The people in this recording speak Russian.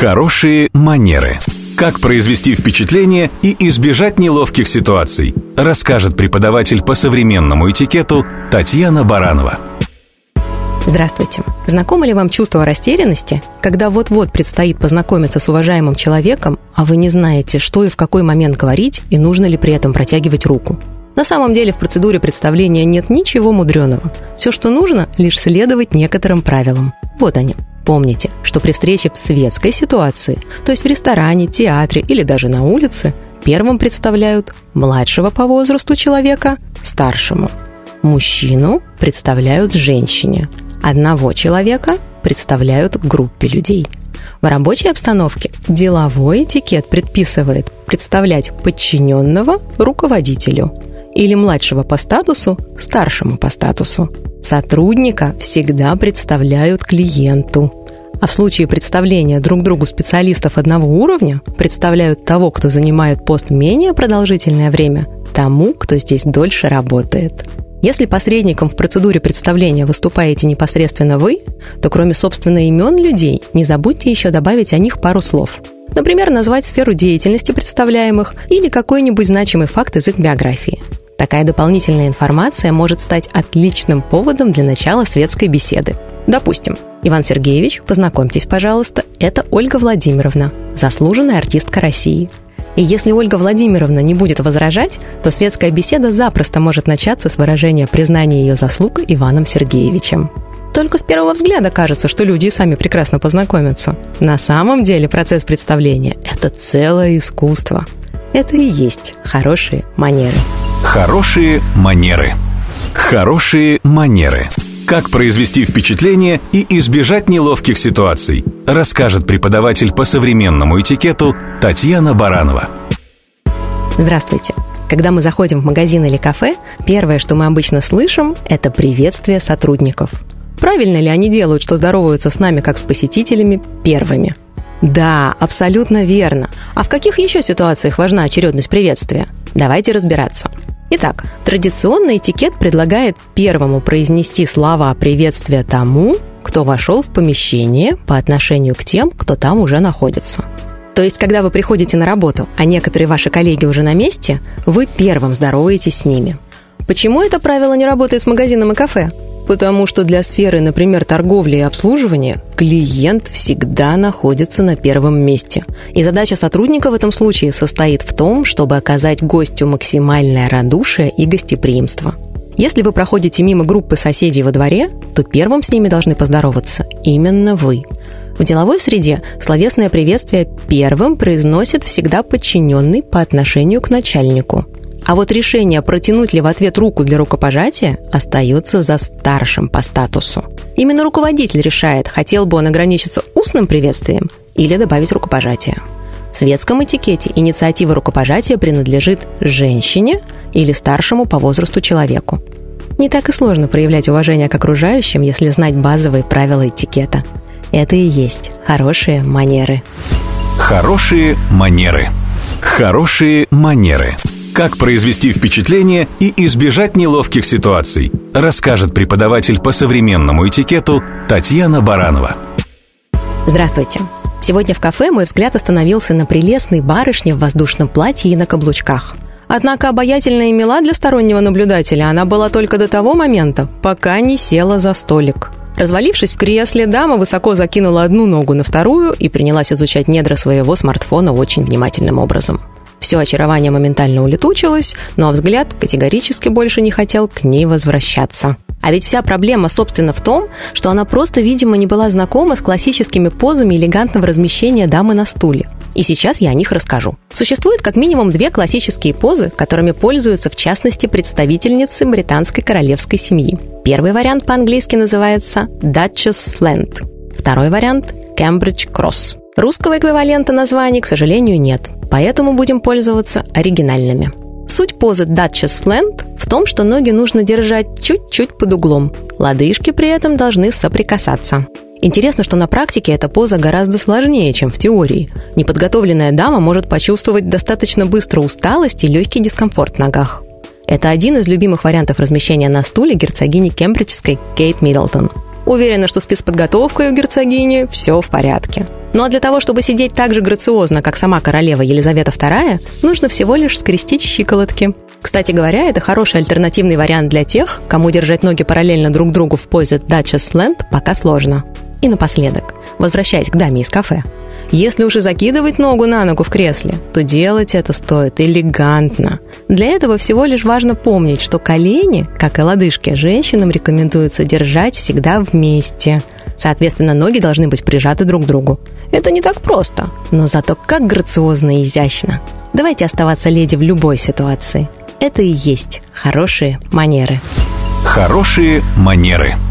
Хорошие манеры. Как произвести впечатление и избежать неловких ситуаций, расскажет преподаватель по современному этикету Татьяна Баранова. Здравствуйте. Знакомо ли вам чувство растерянности, когда вот-вот предстоит познакомиться с уважаемым человеком, а вы не знаете, что и в какой момент говорить, и нужно ли при этом протягивать руку? На самом деле в процедуре представления нет ничего мудреного. Все, что нужно, лишь следовать некоторым правилам. Вот они. Помните, что при встрече в светской ситуации, то есть в ресторане, театре или даже на улице, первым представляют младшего по возрасту человека старшему. Мужчину представляют женщине, одного человека представляют группе людей. В рабочей обстановке деловой этикет предписывает представлять подчиненного руководителю или младшего по статусу старшему по статусу. Сотрудника всегда представляют клиенту. А в случае представления друг другу специалистов одного уровня представляют того, кто занимает пост менее продолжительное время, тому, кто здесь дольше работает. Если посредником в процедуре представления выступаете непосредственно вы, то кроме собственно имен людей, не забудьте еще добавить о них пару слов. Например, назвать сферу деятельности представляемых или какой-нибудь значимый факт из их биографии. Такая дополнительная информация может стать отличным поводом для начала светской беседы. Допустим, Иван Сергеевич, познакомьтесь, пожалуйста, это Ольга Владимировна, заслуженная артистка России. И если Ольга Владимировна не будет возражать, то светская беседа запросто может начаться с выражения признания ее заслуг Иваном Сергеевичем. Только с первого взгляда кажется, что люди и сами прекрасно познакомятся. На самом деле процесс представления – это целое искусство. Это и есть хорошие манеры. Хорошие манеры. Хорошие манеры. Как произвести впечатление и избежать неловких ситуаций, расскажет преподаватель по современному этикету Татьяна Баранова. Здравствуйте. Когда мы заходим в магазин или кафе, первое, что мы обычно слышим, это приветствие сотрудников. Правильно ли они делают, что здороваются с нами как с посетителями первыми? Да, абсолютно верно. А в каких еще ситуациях важна очередность приветствия? Давайте разбираться. Итак, традиционный этикет предлагает первому произнести слова приветствия тому, кто вошел в помещение по отношению к тем, кто там уже находится. То есть, когда вы приходите на работу, а некоторые ваши коллеги уже на месте, вы первым здороваетесь с ними. Почему это правило не работает с магазином и кафе? Потому что для сферы, например, торговли и обслуживания, клиент всегда находится на первом месте. И задача сотрудника в этом случае состоит в том, чтобы оказать гостю максимальное радушие и гостеприимство. Если вы проходите мимо группы соседей во дворе, то первым с ними должны поздороваться именно вы. В деловой среде словесное приветствие первым произносит всегда подчиненный по отношению к начальнику – а вот решение, протянуть ли в ответ руку для рукопожатия, остается за старшим по статусу. Именно руководитель решает, хотел бы он ограничиться устным приветствием или добавить рукопожатие. В светском этикете инициатива рукопожатия принадлежит женщине или старшему по возрасту человеку. Не так и сложно проявлять уважение к окружающим, если знать базовые правила этикета. Это и есть хорошие манеры. Хорошие манеры. Хорошие манеры. Как произвести впечатление и избежать неловких ситуаций, расскажет преподаватель по современному этикету Татьяна Баранова. Здравствуйте. Сегодня в кафе мой взгляд остановился на прелестной барышне в воздушном платье и на каблучках. Однако обаятельная и мила для стороннего наблюдателя она была только до того момента, пока не села за столик. Развалившись в кресле, дама высоко закинула одну ногу на вторую и принялась изучать недра своего смартфона очень внимательным образом. Все очарование моментально улетучилось, но взгляд категорически больше не хотел к ней возвращаться. А ведь вся проблема, собственно, в том, что она просто, видимо, не была знакома с классическими позами элегантного размещения дамы на стуле. И сейчас я о них расскажу. Существует как минимум две классические позы, которыми пользуются в частности представительницы британской королевской семьи. Первый вариант по-английски называется Duchess Land. Второй вариант – Cambridge Cross. Русского эквивалента названий, к сожалению, нет, поэтому будем пользоваться оригинальными. Суть позы Duchess Land в том, что ноги нужно держать чуть-чуть под углом. Лодыжки при этом должны соприкасаться. Интересно, что на практике эта поза гораздо сложнее, чем в теории. Неподготовленная дама может почувствовать достаточно быстро усталость и легкий дискомфорт в ногах. Это один из любимых вариантов размещения на стуле герцогини кембриджской Кейт Миддлтон. Уверена, что с физподготовкой у герцогини все в порядке. Ну а для того, чтобы сидеть так же грациозно, как сама королева Елизавета II, нужно всего лишь скрестить щиколотки. Кстати говоря, это хороший альтернативный вариант для тех, кому держать ноги параллельно друг другу в позе Duchess Land пока сложно. И напоследок, возвращаясь к даме из кафе. Если уж и закидывать ногу на ногу в кресле, то делать это стоит элегантно. Для этого всего лишь важно помнить, что колени, как и лодыжки, женщинам рекомендуется держать всегда вместе. Соответственно, ноги должны быть прижаты друг к другу. Это не так просто, но зато как грациозно и изящно. Давайте оставаться леди в любой ситуации. Это и есть хорошие манеры. Хорошие манеры –